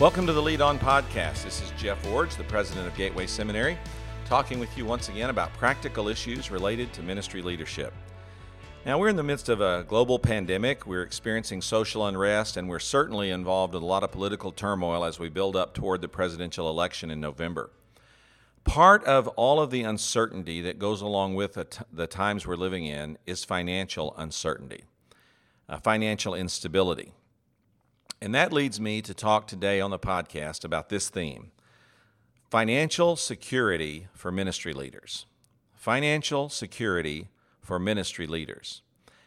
Welcome to the Lead On Podcast. This is Jeff Ward's the president of Gateway Seminary, talking with you once again about practical issues related to ministry leadership. Now, we're in the midst of a global pandemic. We're experiencing social unrest, and we're certainly involved in a lot of political turmoil as we build up toward the presidential election in November. Part of all of the uncertainty that goes along with the, times we're living in is financial uncertainty, uh, financial instability. And that leads me to talk today on the podcast about this theme financial security for ministry leaders. Financial security for ministry leaders.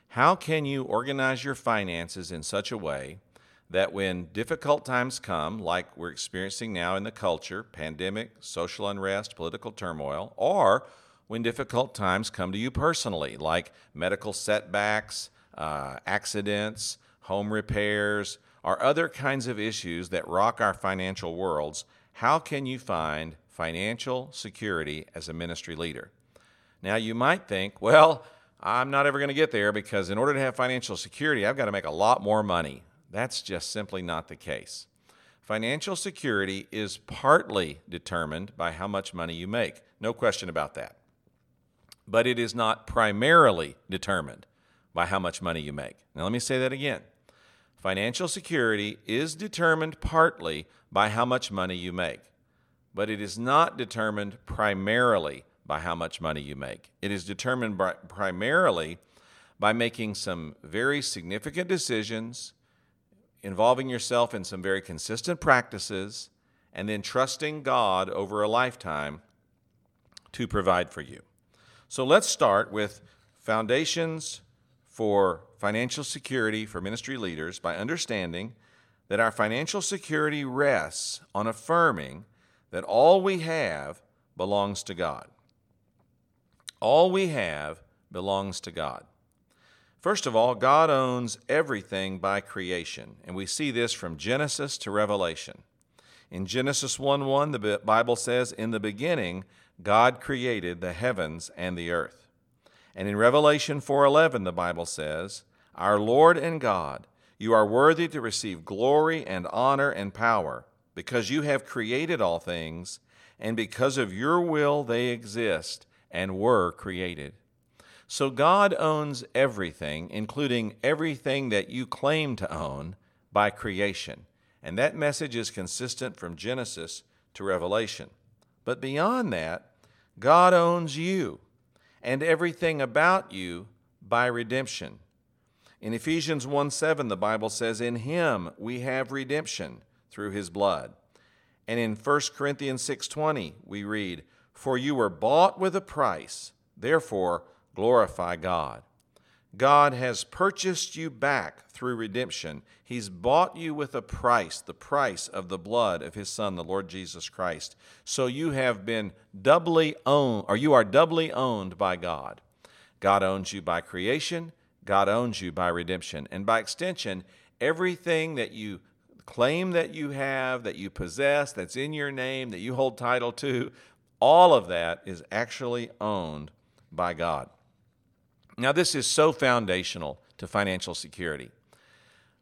How can you organize your finances in such a way that when difficult times come, like we're experiencing now in the culture pandemic, social unrest, political turmoil or when difficult times come to you personally, like medical setbacks, uh, accidents, home repairs, or other kinds of issues that rock our financial worlds, how can you find financial security as a ministry leader? Now, you might think, well, I'm not ever going to get there because in order to have financial security, I've got to make a lot more money. That's just simply not the case. Financial security is partly determined by how much money you make, no question about that. But it is not primarily determined by how much money you make. Now, let me say that again. Financial security is determined partly by how much money you make, but it is not determined primarily by how much money you make. It is determined by, primarily by making some very significant decisions, involving yourself in some very consistent practices, and then trusting God over a lifetime to provide for you. So let's start with foundations for financial security for ministry leaders by understanding that our financial security rests on affirming that all we have belongs to God. All we have belongs to God. First of all, God owns everything by creation, and we see this from Genesis to Revelation. In Genesis 1 1, the Bible says, In the beginning, God created the heavens and the earth. And in Revelation 4:11 the Bible says, "Our Lord and God, you are worthy to receive glory and honor and power, because you have created all things, and because of your will they exist and were created." So God owns everything, including everything that you claim to own by creation. And that message is consistent from Genesis to Revelation. But beyond that, God owns you and everything about you by redemption. In Ephesians 1 7, the Bible says, In him we have redemption through his blood. And in 1 Corinthians 6:20 we read, "For you were bought with a price, therefore glorify God." God has purchased you back through redemption. He's bought you with a price, the price of the blood of his son, the Lord Jesus Christ. So you have been doubly owned, or you are doubly owned by God. God owns you by creation, God owns you by redemption. And by extension, everything that you claim that you have, that you possess, that's in your name, that you hold title to, all of that is actually owned by God. Now, this is so foundational to financial security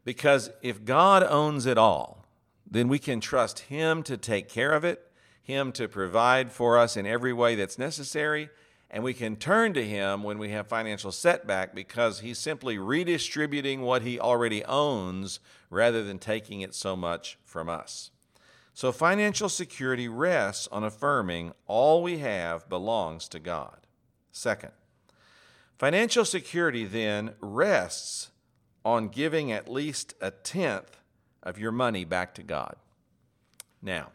because if God owns it all, then we can trust Him to take care of it, Him to provide for us in every way that's necessary, and we can turn to Him when we have financial setback because He's simply redistributing what He already owns rather than taking it so much from us. So, financial security rests on affirming all we have belongs to God. Second, Financial security then rests on giving at least a tenth of your money back to God. Now,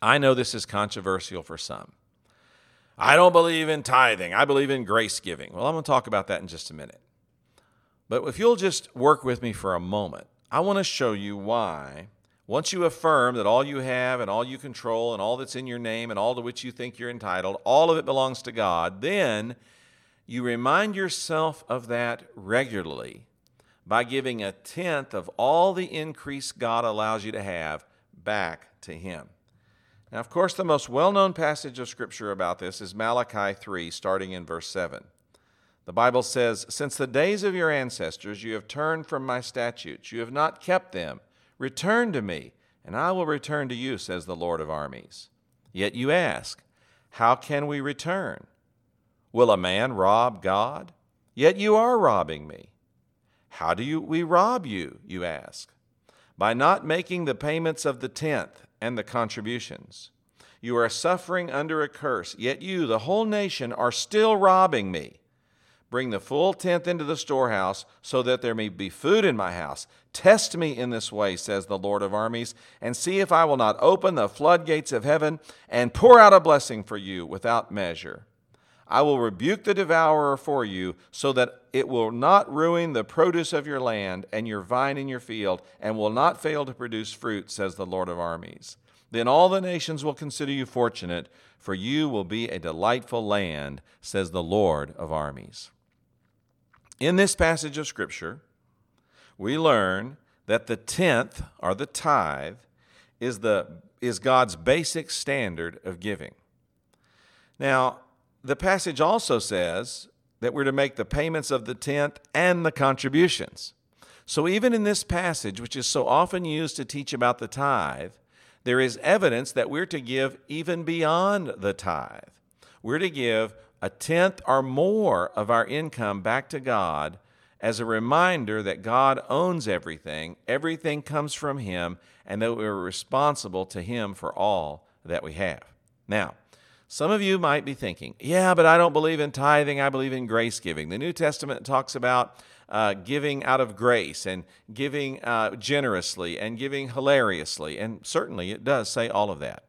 I know this is controversial for some. I don't believe in tithing. I believe in grace giving. Well, I'm going to talk about that in just a minute. But if you'll just work with me for a moment, I want to show you why, once you affirm that all you have and all you control and all that's in your name and all to which you think you're entitled, all of it belongs to God, then you remind yourself of that regularly by giving a tenth of all the increase God allows you to have back to Him. Now, of course, the most well known passage of Scripture about this is Malachi 3, starting in verse 7. The Bible says, Since the days of your ancestors you have turned from my statutes, you have not kept them. Return to me, and I will return to you, says the Lord of armies. Yet you ask, How can we return? Will a man rob God? Yet you are robbing me. How do you, we rob you, you ask? By not making the payments of the tenth and the contributions. You are suffering under a curse, yet you, the whole nation, are still robbing me. Bring the full tenth into the storehouse, so that there may be food in my house. Test me in this way, says the Lord of armies, and see if I will not open the floodgates of heaven and pour out a blessing for you without measure. I will rebuke the devourer for you, so that it will not ruin the produce of your land and your vine in your field, and will not fail to produce fruit, says the Lord of armies. Then all the nations will consider you fortunate, for you will be a delightful land, says the Lord of armies. In this passage of Scripture, we learn that the tenth, or the tithe, is, the, is God's basic standard of giving. Now, the passage also says that we're to make the payments of the tenth and the contributions. So, even in this passage, which is so often used to teach about the tithe, there is evidence that we're to give even beyond the tithe. We're to give a tenth or more of our income back to God as a reminder that God owns everything, everything comes from Him, and that we're responsible to Him for all that we have. Now, some of you might be thinking, yeah, but I don't believe in tithing, I believe in grace giving. The New Testament talks about uh, giving out of grace and giving uh, generously and giving hilariously, and certainly it does say all of that.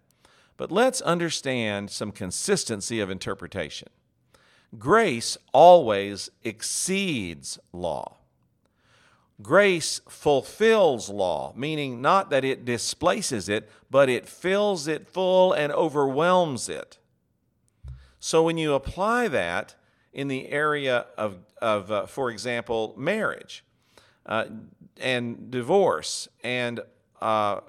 But let's understand some consistency of interpretation. Grace always exceeds law. Grace fulfills law, meaning not that it displaces it, but it fills it full and overwhelms it. So when you apply that in the area of, of uh, for example, marriage uh, and divorce and uh,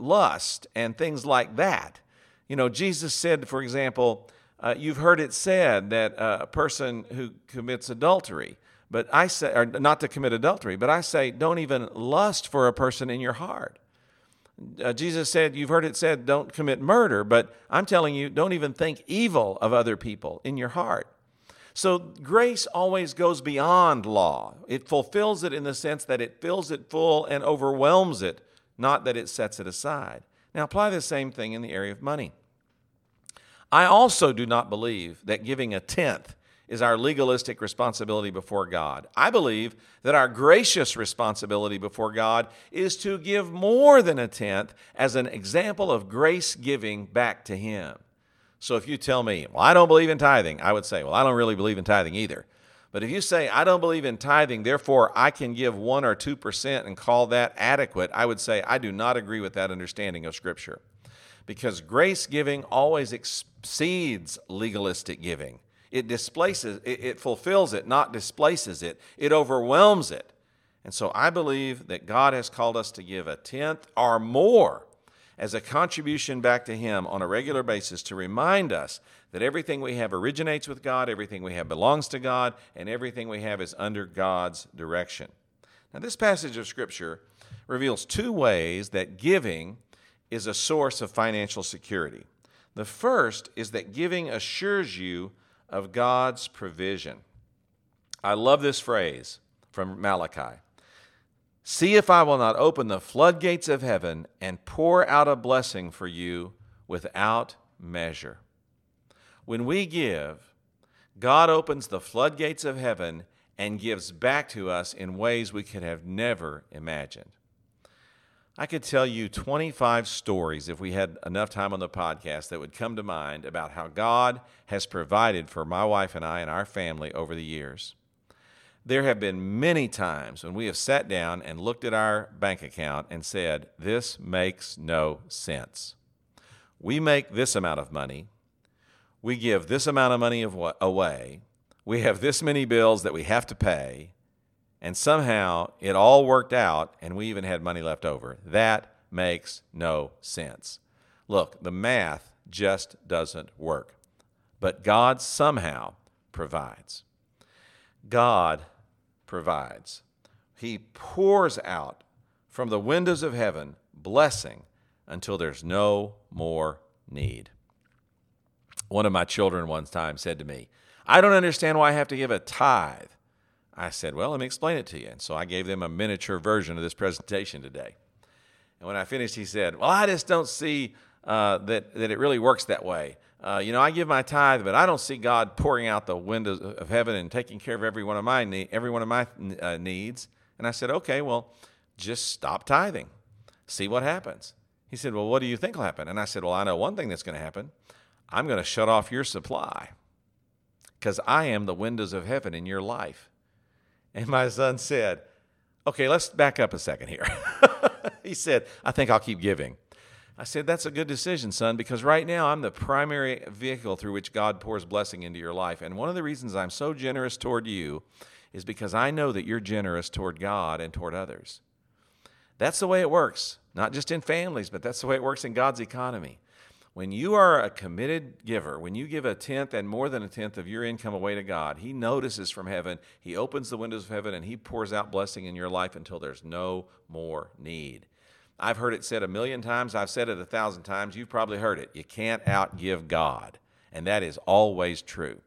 lust and things like that, you know, Jesus said, for example, uh, you've heard it said that uh, a person who commits adultery, but I say, or not to commit adultery, but I say, don't even lust for a person in your heart. Uh, Jesus said, You've heard it said, don't commit murder, but I'm telling you, don't even think evil of other people in your heart. So grace always goes beyond law. It fulfills it in the sense that it fills it full and overwhelms it, not that it sets it aside. Now apply the same thing in the area of money. I also do not believe that giving a tenth is our legalistic responsibility before God. I believe that our gracious responsibility before God is to give more than a tenth as an example of grace giving back to Him. So if you tell me, well, I don't believe in tithing, I would say, well, I don't really believe in tithing either. But if you say, I don't believe in tithing, therefore I can give 1 or 2% and call that adequate, I would say, I do not agree with that understanding of Scripture because grace giving always exceeds legalistic giving. It displaces, it, it, fulfills it, not displaces it. It overwhelms it. And so I believe that God has called us to give a tenth or more as a contribution back to Him on a regular basis to remind us that everything we have originates with God, everything we have belongs to God, and everything we have is under God's direction. Now, this passage of Scripture reveals two ways that giving is a source of financial security. The first is that giving assures you of God's provision. I love this phrase from Malachi See if I will not open the floodgates of heaven and pour out a blessing for you without measure. When we give, God opens the floodgates of heaven and gives back to us in ways we could have never imagined. I could tell you 25 stories if we had enough time on the podcast that would come to mind about how God has provided for my wife and I and our family over the years. There have been many times when we have sat down and looked at our bank account and said, This makes no sense. We make this amount of money, we give this amount of money away, we have this many bills that we have to pay, and somehow it all worked out and we even had money left over. That makes no sense. Look, the math just doesn't work. But God somehow provides. God provides. He pours out from the windows of heaven blessing until there's no more need. One of my children one time said to me, I don't understand why I have to give a tithe. I said, Well, let me explain it to you. And so I gave them a miniature version of this presentation today. And when I finished, he said, Well, I just don't see uh, that, that it really works that way. Uh, you know, I give my tithe, but I don't see God pouring out the windows of heaven and taking care of every one of my every one of my uh, needs. And I said, okay, well, just stop tithing, see what happens. He said, well, what do you think will happen? And I said, well, I know one thing that's going to happen. I'm going to shut off your supply because I am the windows of heaven in your life. And my son said, okay, let's back up a second here. he said, I think I'll keep giving. I said, That's a good decision, son, because right now I'm the primary vehicle through which God pours blessing into your life. And one of the reasons I'm so generous toward you is because I know that you're generous toward God and toward others. That's the way it works, not just in families, but that's the way it works in God's economy. When you are a committed giver, when you give a tenth and more than a tenth of your income away to God, He notices from heaven, He opens the windows of heaven, and He pours out blessing in your life until there's no more need. I've heard it said a million times. I've said it a thousand times. You've probably heard it. You can't outgive God. And that is always true.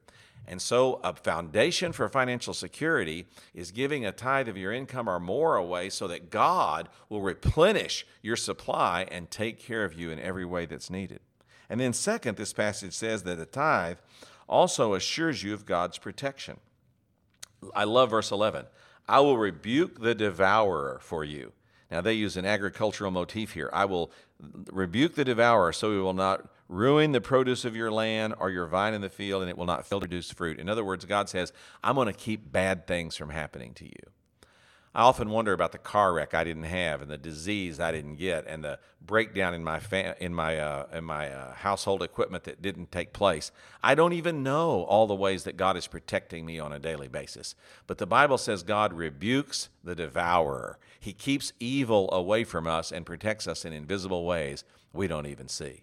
And so, a foundation for financial security is giving a tithe of your income or more away so that God will replenish your supply and take care of you in every way that's needed. And then, second, this passage says that a tithe also assures you of God's protection. I love verse 11. I will rebuke the devourer for you. Now, they use an agricultural motif here. I will rebuke the devourer so he will not ruin the produce of your land or your vine in the field, and it will not fail to produce fruit. In other words, God says, I'm going to keep bad things from happening to you. I often wonder about the car wreck I didn't have, and the disease I didn't get, and the breakdown in my fa- in my uh, in my uh, household equipment that didn't take place. I don't even know all the ways that God is protecting me on a daily basis. But the Bible says God rebukes the devourer. He keeps evil away from us and protects us in invisible ways we don't even see.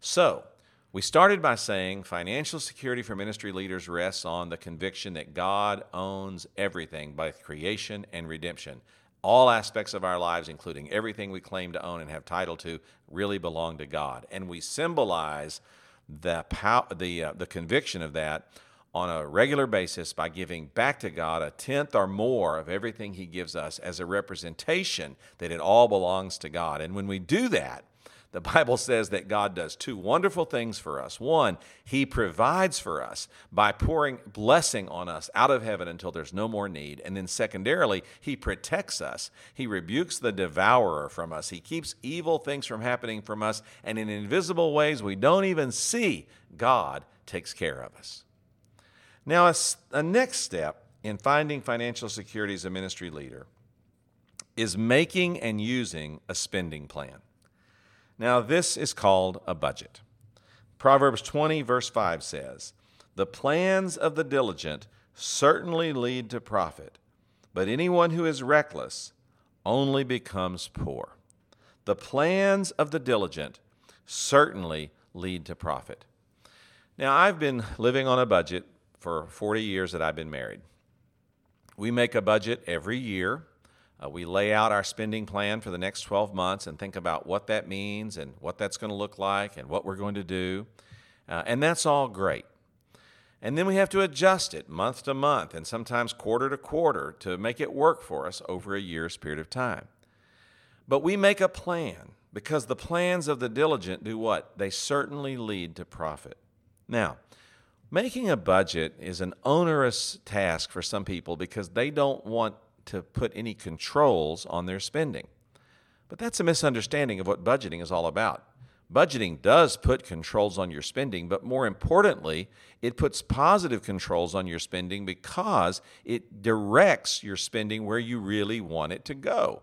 So, we started by saying financial security for ministry leaders rests on the conviction that God owns everything, both creation and redemption. All aspects of our lives, including everything we claim to own and have title to, really belong to God. And we symbolize the, pow- the, uh, the conviction of that on a regular basis by giving back to God a tenth or more of everything He gives us as a representation that it all belongs to God. And when we do that, the Bible says that God does two wonderful things for us. One, He provides for us by pouring blessing on us out of heaven until there's no more need. And then, secondarily, He protects us. He rebukes the devourer from us. He keeps evil things from happening from us. And in invisible ways we don't even see, God takes care of us. Now, a, a next step in finding financial security as a ministry leader is making and using a spending plan. Now, this is called a budget. Proverbs 20, verse 5 says, The plans of the diligent certainly lead to profit, but anyone who is reckless only becomes poor. The plans of the diligent certainly lead to profit. Now, I've been living on a budget for 40 years that I've been married. We make a budget every year uh, we lay out our spending plan for the next 12 months and think about what that means and what that's going to look like and what we're going to do. Uh, and that's all great. And then we have to adjust it month to month and sometimes quarter to quarter to make it work for us over a year's period of time. But we make a plan because the plans of the diligent do what? They certainly lead to profit. Now, making a budget is an onerous task for some people because they don't want to put any controls on their spending. But that's a misunderstanding of what budgeting is all about. Budgeting does put controls on your spending, but more importantly, it puts positive controls on your spending because it directs your spending where you really want it to go.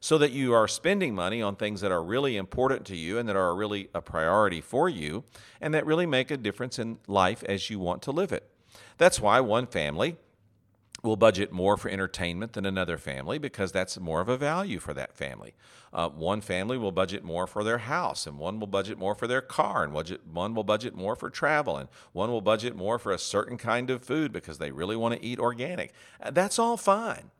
So that you are spending money on things that are really important to you and that are really a priority for you and that really make a difference in life as you want to live it. That's why one family will budget more for entertainment than another family because that's more of a value for that family. Uh, one family will budget more for their house, and one will budget more for their car, and budget, one will budget more for travel, and one will budget more for a certain kind of food because they really want to eat organic. Uh, that's all fine.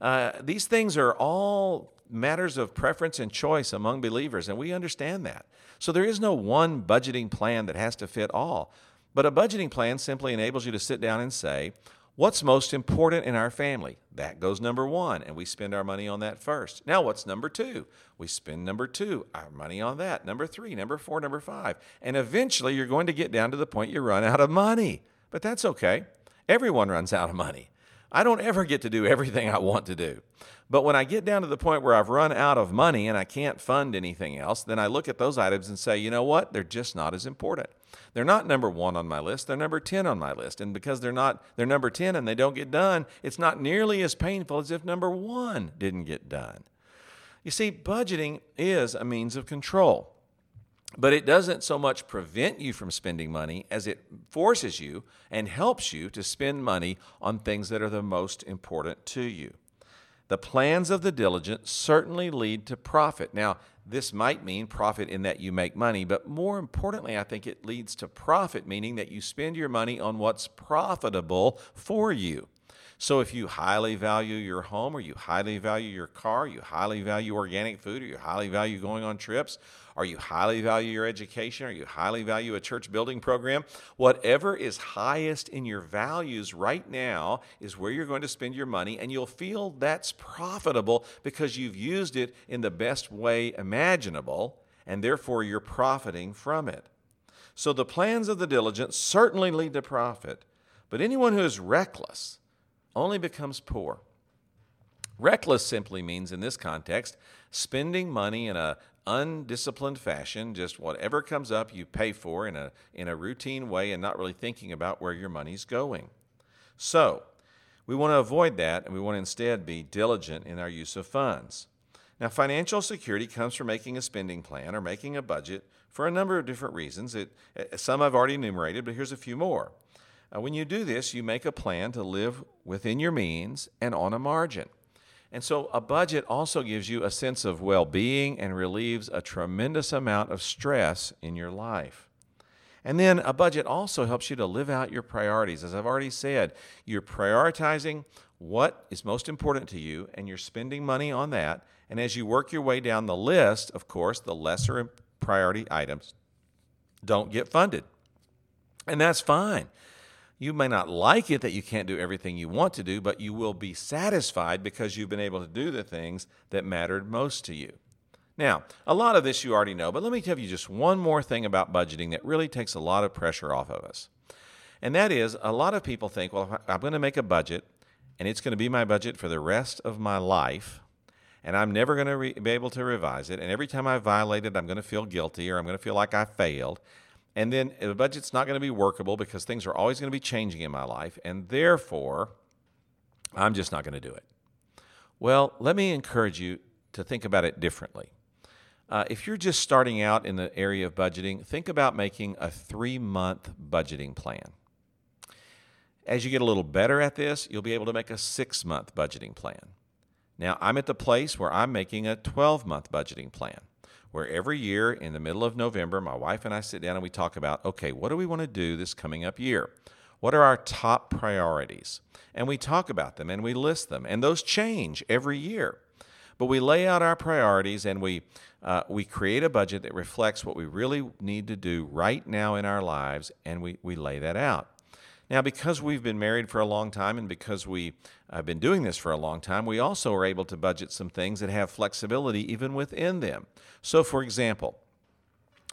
Uh, these things are all matters of preference and choice among believers, and we understand that. So there is no one budgeting plan that has to fit all. But a budgeting plan simply enables you to sit down and say, What's most important in our family? That goes number one, and we spend our money on that first. Now, what's number two? We spend number two, our money on that. Number three, number four, number five. And eventually, you're going to get down to the point you run out of money. But that's okay. Everyone runs out of money. I don't ever get to do everything I want to do. But when I get down to the point where I've run out of money and I can't fund anything else, then I look at those items and say, you know what? They're just not as important. They're not number one on my list, they're number 10 on my list. And because they're not, they're number 10 and they don't get done, it's not nearly as painful as if number one didn't get done. You see, budgeting is a means of control. But it doesn't so much prevent you from spending money as it forces you and helps you to spend money on things that are the most important to you. The plans of the diligent certainly lead to profit. Now, this might mean profit in that you make money, but more importantly, I think it leads to profit, meaning that you spend your money on what's profitable for you. So if you highly value your home or you highly value your car, you highly value organic food, or you highly value going on trips, or you highly value your education, or you highly value a church building program, whatever is highest in your values right now is where you're going to spend your money, and you'll feel that's profitable because you've used it in the best way imaginable, and therefore you're profiting from it. So the plans of the diligent certainly lead to profit, but anyone who is reckless, only becomes poor. Reckless simply means, in this context, spending money in a undisciplined fashion, just whatever comes up you pay for in a, in a routine way and not really thinking about where your money's going. So, we want to avoid that and we want to instead be diligent in our use of funds. Now, financial security comes from making a spending plan or making a budget for a number of different reasons. It, eh, some I've already enumerated, but here's a few more. Uh, when you do this, you make a plan to live within your means and on a margin. And so a budget also gives you a sense of well being and relieves a tremendous amount of stress in your life. And then a budget also helps you to live out your priorities. As I've already said, you're prioritizing what is most important to you and you're spending money on that. And as you work your way down the list, of course, the lesser priority items don't get funded. And that's fine. You may not like it that you can't do everything you want to do, but you will be satisfied because you've been able to do the things that mattered most to you. Now, a lot of this you already know, but let me tell you just one more thing about budgeting that really takes a lot of pressure off of us. And that is, a lot of people think, well, I'm going to make a budget, and it's going to be my budget for the rest of my life, and I'm never going to re- be able to revise it. And every time I violate it, I'm going to feel guilty or I'm going to feel like I failed. And then the budget's not going to be workable because things are always going to be changing in my life. And therefore, I'm just not going to do it. Well, let me encourage you to think about it differently. Uh, if you're just starting out in the area of budgeting, think about making a three month budgeting plan. As you get a little better at this, you'll be able to make a six month budgeting plan. Now, I'm at the place where I'm making a 12 month budgeting plan where every year in the middle of November, my wife and I sit down and we talk about okay, what do we want to do this coming up year? What are our top priorities? And we talk about them and we list them, and those change every year. But we lay out our priorities and we, uh, we create a budget that reflects what we really need to do right now in our lives, and we, we lay that out. Now, because we've been married for a long time and because we have been doing this for a long time, we also are able to budget some things that have flexibility even within them. So, for example,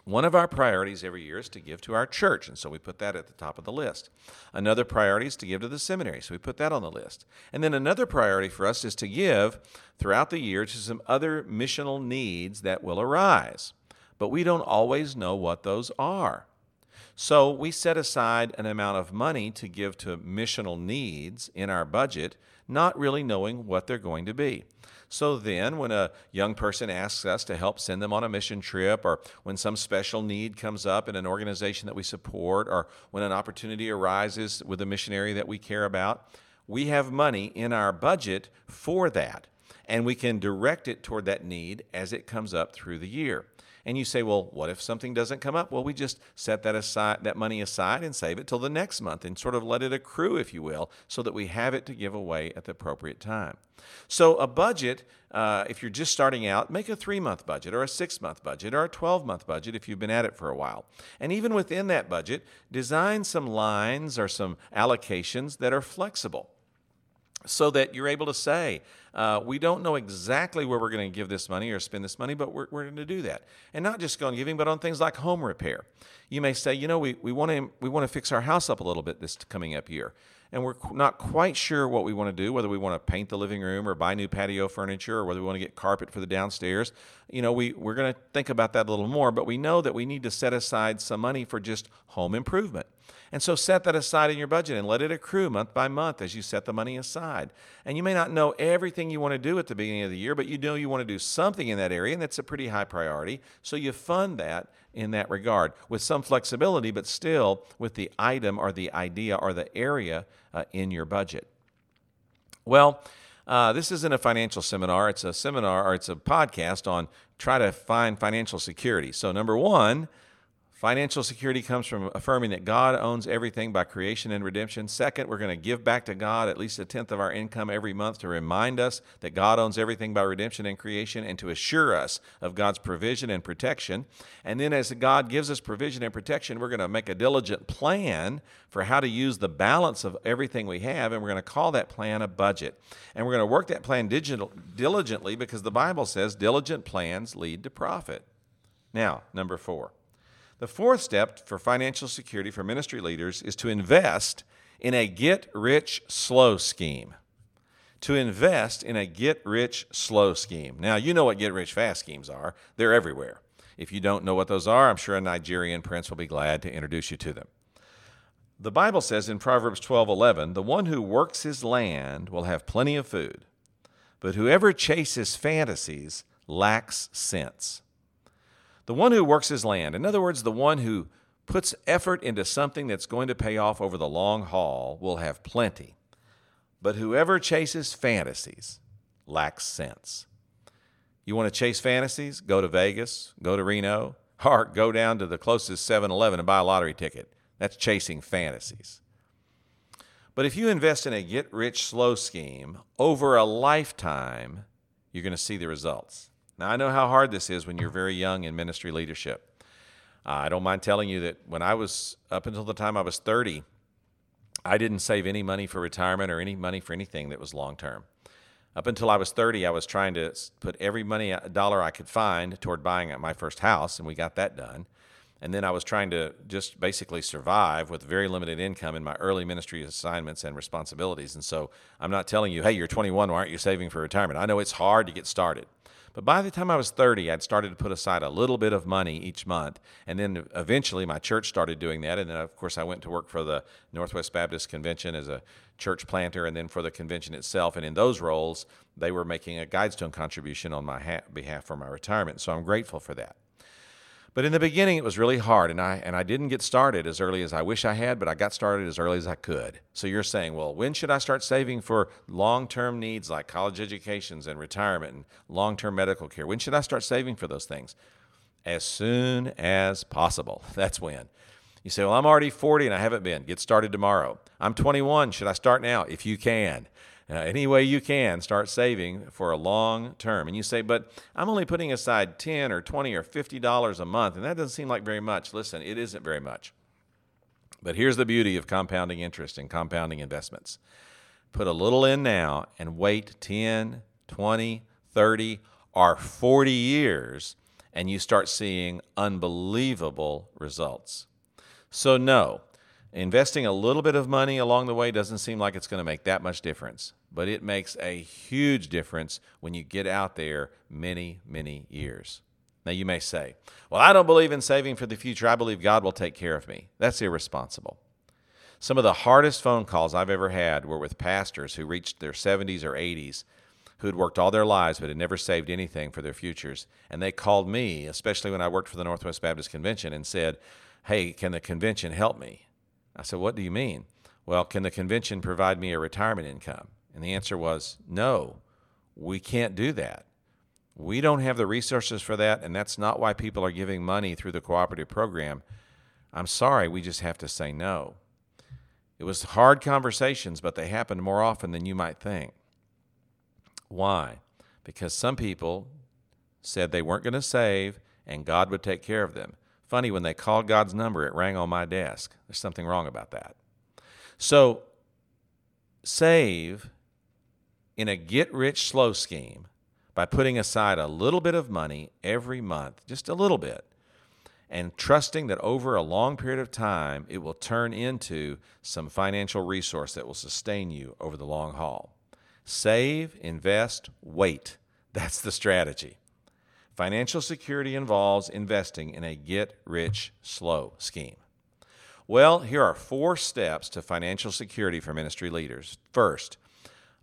one of our priorities every year is to give to our church, and so we put that at the top of the list. Another priority is to give to the seminary, so we put that on the list. And then another priority for us is to give throughout the year to some other missional needs that will arise. But we don't always know what those are. So we set aside an amount of money to give to missional needs in our budget, not really knowing what they're going to be. So then, when a young person asks us to help send them on a mission trip, or when some special need comes up in an organization that we support, or when an opportunity arises with a missionary that we care about, we have money in our budget for that, and we can direct it toward that need as it comes up through the year. And you say, well, what if something doesn't come up? Well, we just set that aside, that money aside and save it till the next month and sort of let it accrue, if you will, so that we have it to give away at the appropriate time. So a budget, uh, if you're just starting out, make a three month budget or a six month budget or a 12 month budget if you've been at it for a while. And even within that budget, design some lines or some allocations that are flexible so that you're able to say, uh, we don't know exactly where we're going to give this money or spend this money, but we're, we're going to do that. And not just on giving, but on things like home repair. You may say, you know, we, we want to we want to fix our house up a little bit this coming up year. And we're not quite sure what we want to do, whether we want to paint the living room or buy new patio furniture or whether we want to get carpet for the downstairs. You know, we, we're going to think about that a little more, but we know that we need to set aside some money for just home improvement. And so set that aside in your budget and let it accrue month by month as you set the money aside. And you may not know everything you want to do at the beginning of the year, but you know you want to do something in that area, and that's a pretty high priority. So you fund that in that regard with some flexibility, but still with the item or the idea or the area uh, in your budget. Well, uh, this isn't a financial seminar. It's a seminar or it's a podcast on try to find financial security. So, number one, Financial security comes from affirming that God owns everything by creation and redemption. Second, we're going to give back to God at least a tenth of our income every month to remind us that God owns everything by redemption and creation and to assure us of God's provision and protection. And then, as God gives us provision and protection, we're going to make a diligent plan for how to use the balance of everything we have, and we're going to call that plan a budget. And we're going to work that plan digital, diligently because the Bible says diligent plans lead to profit. Now, number four. The fourth step for financial security for ministry leaders is to invest in a get rich slow scheme. To invest in a get rich slow scheme. Now, you know what get rich fast schemes are, they're everywhere. If you don't know what those are, I'm sure a Nigerian prince will be glad to introduce you to them. The Bible says in Proverbs 12:11, "The one who works his land will have plenty of food, but whoever chases fantasies lacks sense." The one who works his land, in other words, the one who puts effort into something that's going to pay off over the long haul, will have plenty. But whoever chases fantasies lacks sense. You want to chase fantasies? Go to Vegas, go to Reno, or go down to the closest 7 Eleven and buy a lottery ticket. That's chasing fantasies. But if you invest in a get rich slow scheme over a lifetime, you're going to see the results. Now, I know how hard this is when you're very young in ministry leadership. Uh, I don't mind telling you that when I was up until the time I was 30, I didn't save any money for retirement or any money for anything that was long term. Up until I was 30, I was trying to put every money uh, dollar I could find toward buying my first house, and we got that done. And then I was trying to just basically survive with very limited income in my early ministry assignments and responsibilities. And so I'm not telling you, hey, you're 21, why aren't you saving for retirement? I know it's hard to get started. But by the time I was 30, I'd started to put aside a little bit of money each month. And then eventually my church started doing that. And then, of course, I went to work for the Northwest Baptist Convention as a church planter and then for the convention itself. And in those roles, they were making a Guidestone contribution on my ha- behalf for my retirement. So I'm grateful for that. But in the beginning, it was really hard, and I and I didn't get started as early as I wish I had, but I got started as early as I could. So you're saying, well, when should I start saving for long-term needs like college educations and retirement and long-term medical care? When should I start saving for those things? As soon as possible. That's when. You say, well, I'm already 40 and I haven't been. Get started tomorrow. I'm 21. Should I start now? If you can. Uh, any way you can, start saving for a long term. And you say, but I'm only putting aside 10 or 20 or $50 a month, and that doesn't seem like very much. Listen, it isn't very much. But here's the beauty of compounding interest and compounding investments put a little in now and wait 10, 20, 30, or 40 years, and you start seeing unbelievable results. So, no, Investing a little bit of money along the way doesn't seem like it's going to make that much difference, but it makes a huge difference when you get out there many, many years. Now, you may say, Well, I don't believe in saving for the future. I believe God will take care of me. That's irresponsible. Some of the hardest phone calls I've ever had were with pastors who reached their 70s or 80s who had worked all their lives but had never saved anything for their futures. And they called me, especially when I worked for the Northwest Baptist Convention, and said, Hey, can the convention help me? I said, What do you mean? Well, can the convention provide me a retirement income? And the answer was, No, we can't do that. We don't have the resources for that, and that's not why people are giving money through the cooperative program. I'm sorry, we just have to say no. It was hard conversations, but they happened more often than you might think. Why? Because some people said they weren't going to save and God would take care of them. Funny, when they called God's number, it rang on my desk. There's something wrong about that. So, save in a get rich slow scheme by putting aside a little bit of money every month, just a little bit, and trusting that over a long period of time it will turn into some financial resource that will sustain you over the long haul. Save, invest, wait. That's the strategy. Financial security involves investing in a get rich slow scheme. Well, here are four steps to financial security for ministry leaders. First,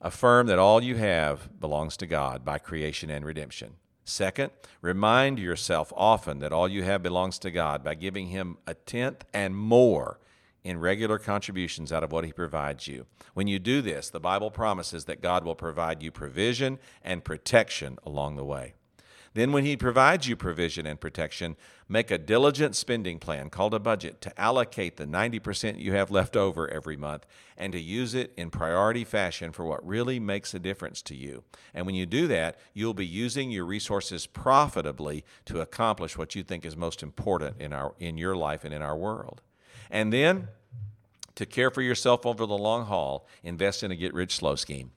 affirm that all you have belongs to God by creation and redemption. Second, remind yourself often that all you have belongs to God by giving Him a tenth and more in regular contributions out of what He provides you. When you do this, the Bible promises that God will provide you provision and protection along the way. Then, when He provides you provision and protection, make a diligent spending plan called a budget to allocate the 90% you have left over every month and to use it in priority fashion for what really makes a difference to you. And when you do that, you'll be using your resources profitably to accomplish what you think is most important in, our, in your life and in our world. And then to care for yourself over the long haul, invest in a get rich slow scheme.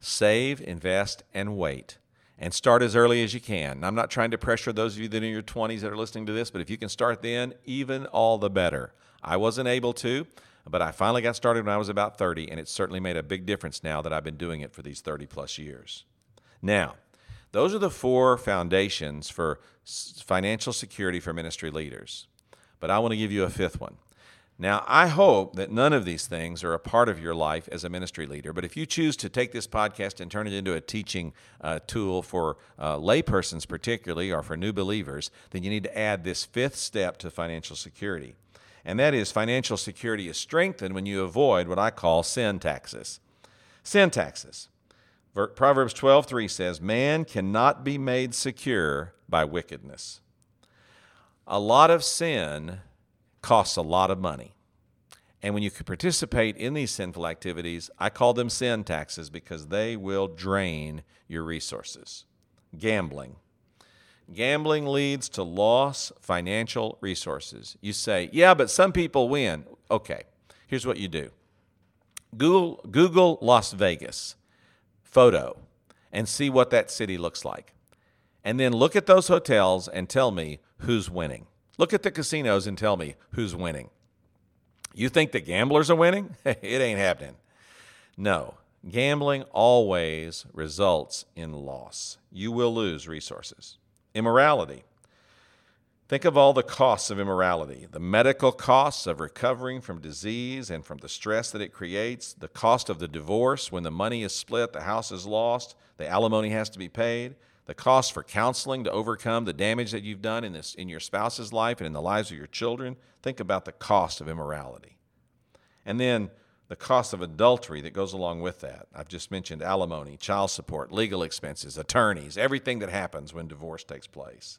Save, invest, and wait. And start as early as you can. I'm not trying to pressure those of you that are in your 20s that are listening to this, but if you can start then, even all the better. I wasn't able to, but I finally got started when I was about 30, and it certainly made a big difference now that I've been doing it for these 30 plus years. Now, those are the four foundations for financial security for ministry leaders. But I want to give you a fifth one. Now, I hope that none of these things are a part of your life as a ministry leader, but if you choose to take this podcast and turn it into a teaching uh, tool for uh, laypersons, particularly, or for new believers, then you need to add this fifth step to financial security. And that is financial security is strengthened when you avoid what I call sin taxes. Sin taxes. Proverbs 12:3 says, "Man cannot be made secure by wickedness." A lot of sin costs a lot of money. And when you can participate in these sinful activities, I call them sin taxes because they will drain your resources. Gambling. Gambling leads to loss financial resources. You say, yeah, but some people win. Okay, here's what you do Google, Google Las Vegas photo and see what that city looks like. And then look at those hotels and tell me who's winning. Look at the casinos and tell me who's winning. You think the gamblers are winning? it ain't happening. No, gambling always results in loss. You will lose resources. Immorality. Think of all the costs of immorality the medical costs of recovering from disease and from the stress that it creates, the cost of the divorce when the money is split, the house is lost, the alimony has to be paid, the cost for counseling to overcome the damage that you've done in this in your spouse's life and in the lives of your children. Think about the cost of immorality. And then the cost of adultery that goes along with that. I've just mentioned alimony, child support, legal expenses, attorneys, everything that happens when divorce takes place.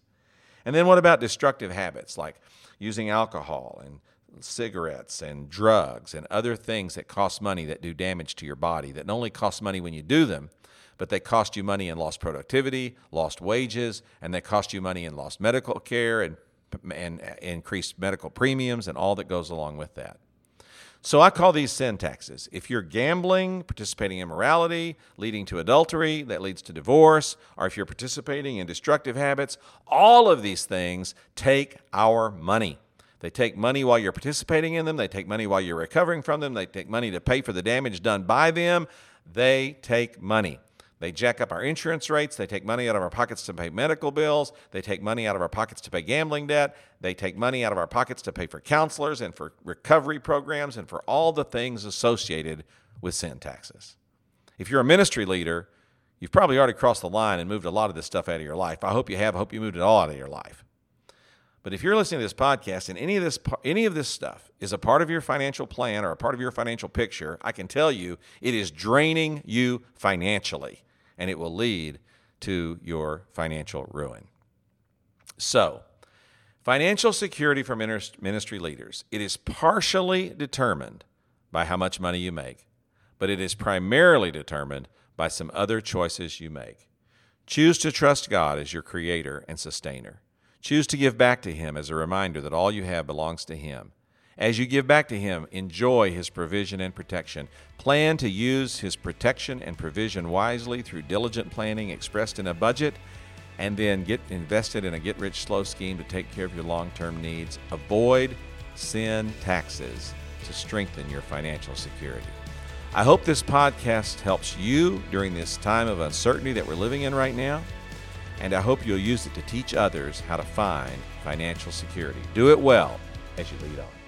And then what about destructive habits like using alcohol and cigarettes and drugs and other things that cost money that do damage to your body that not only cost money when you do them, but they cost you money in lost productivity, lost wages, and they cost you money in lost medical care and, and increased medical premiums and all that goes along with that. So I call these sin taxes. If you're gambling, participating in immorality, leading to adultery that leads to divorce, or if you're participating in destructive habits, all of these things take our money. They take money while you're participating in them, they take money while you're recovering from them, they take money to pay for the damage done by them. They take money. They jack up our insurance rates. They take money out of our pockets to pay medical bills. They take money out of our pockets to pay gambling debt. They take money out of our pockets to pay for counselors and for recovery programs and for all the things associated with sin taxes. If you're a ministry leader, you've probably already crossed the line and moved a lot of this stuff out of your life. I hope you have. I hope you moved it all out of your life. But if you're listening to this podcast and any of this any of this stuff is a part of your financial plan or a part of your financial picture, I can tell you it is draining you financially and it will lead to your financial ruin. So, financial security for ministry leaders, it is partially determined by how much money you make, but it is primarily determined by some other choices you make. Choose to trust God as your creator and sustainer. Choose to give back to Him as a reminder that all you have belongs to Him. As you give back to Him, enjoy His provision and protection. Plan to use His protection and provision wisely through diligent planning expressed in a budget, and then get invested in a get rich slow scheme to take care of your long term needs. Avoid sin taxes to strengthen your financial security. I hope this podcast helps you during this time of uncertainty that we're living in right now, and I hope you'll use it to teach others how to find financial security. Do it well as you lead on.